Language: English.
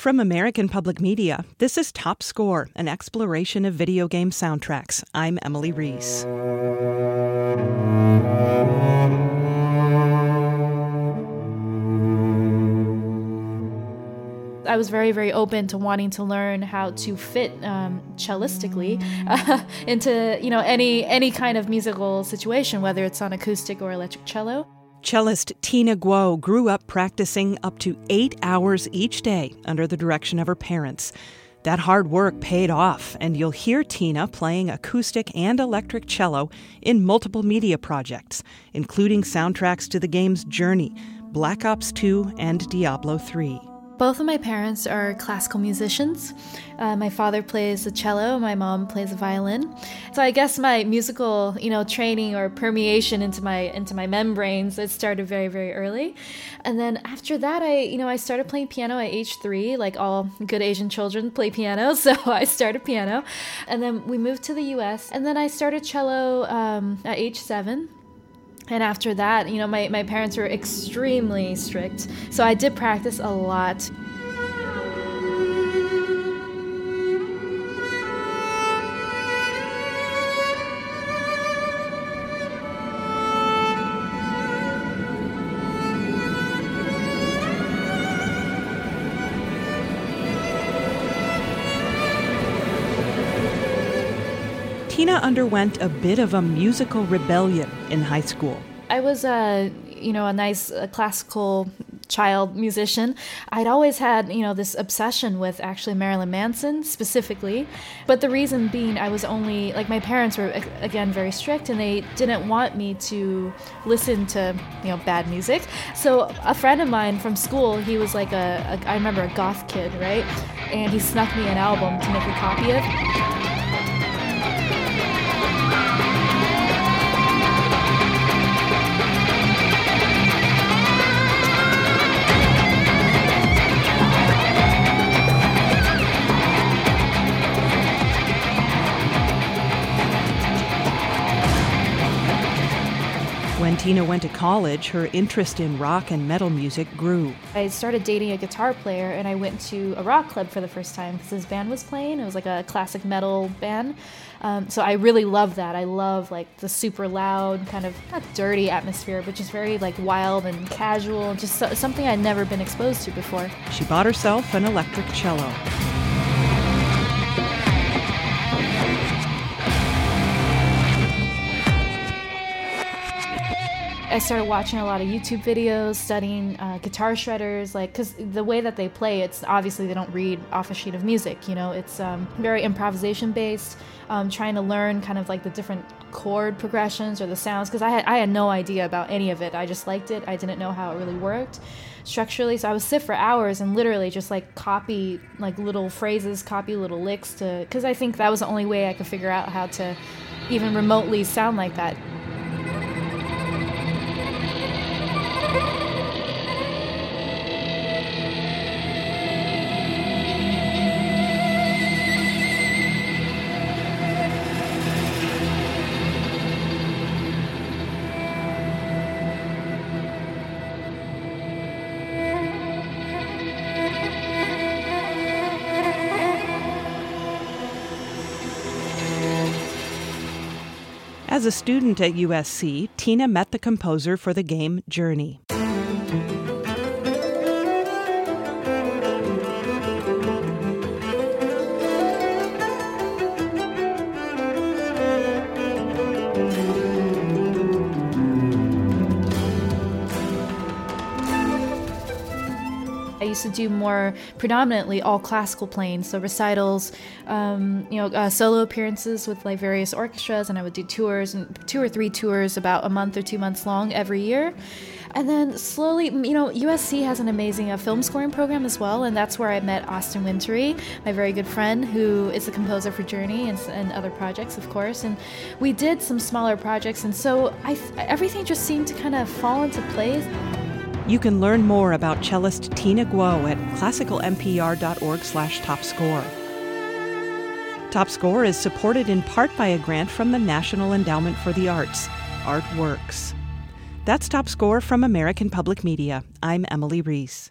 From American Public Media, this is Top Score, an exploration of video game soundtracks. I'm Emily Reese. I was very, very open to wanting to learn how to fit um, cellistically uh, into you know any any kind of musical situation, whether it's on acoustic or electric cello. Cellist Tina Guo grew up practicing up to eight hours each day under the direction of her parents. That hard work paid off, and you'll hear Tina playing acoustic and electric cello in multiple media projects, including soundtracks to the games Journey, Black Ops 2, and Diablo 3. Both of my parents are classical musicians. Uh, my father plays the cello, my mom plays the violin. So I guess my musical, you know, training or permeation into my into my membranes it started very very early. And then after that, I you know I started playing piano at age three, like all good Asian children play piano. So I started piano, and then we moved to the U.S. And then I started cello um, at age seven and after that, you know, my, my parents were extremely strict. So I did practice a lot. Tina underwent a bit of a musical rebellion in high school. I was a, you know, a nice classical child musician. I'd always had, you know, this obsession with actually Marilyn Manson specifically. But the reason being I was only like my parents were again very strict and they didn't want me to listen to, you know, bad music. So a friend of mine from school, he was like a, a I remember a goth kid, right? And he snuck me an album to make a copy of. When Tina went to college, her interest in rock and metal music grew. I started dating a guitar player and I went to a rock club for the first time because his band was playing. It was like a classic metal band. Um, so I really love that. I love like the super loud, kind of not dirty atmosphere, but just very like wild and casual, just so, something I'd never been exposed to before. She bought herself an electric cello. I started watching a lot of YouTube videos, studying uh, guitar shredders, like because the way that they play, it's obviously they don't read off a sheet of music. You know, it's um, very improvisation based. Um, trying to learn kind of like the different chord progressions or the sounds because I had I had no idea about any of it. I just liked it. I didn't know how it really worked structurally. So I would sit for hours and literally just like copy like little phrases, copy little licks to because I think that was the only way I could figure out how to even remotely sound like that. As a student at USC, Tina met the composer for the game Journey. I used to do more predominantly all classical playing, so recitals, um, you know, uh, solo appearances with like various orchestras, and I would do tours and two or three tours about a month or two months long every year. And then slowly, you know, USC has an amazing uh, film scoring program as well, and that's where I met Austin Wintory, my very good friend, who is the composer for Journey and, and other projects, of course. And we did some smaller projects, and so I, everything just seemed to kind of fall into place. You can learn more about cellist Tina Guo at classicalmpr.org slash topscore. Top Score is supported in part by a grant from the National Endowment for the Arts, Artworks. That's Top Score from American Public Media. I'm Emily Reese.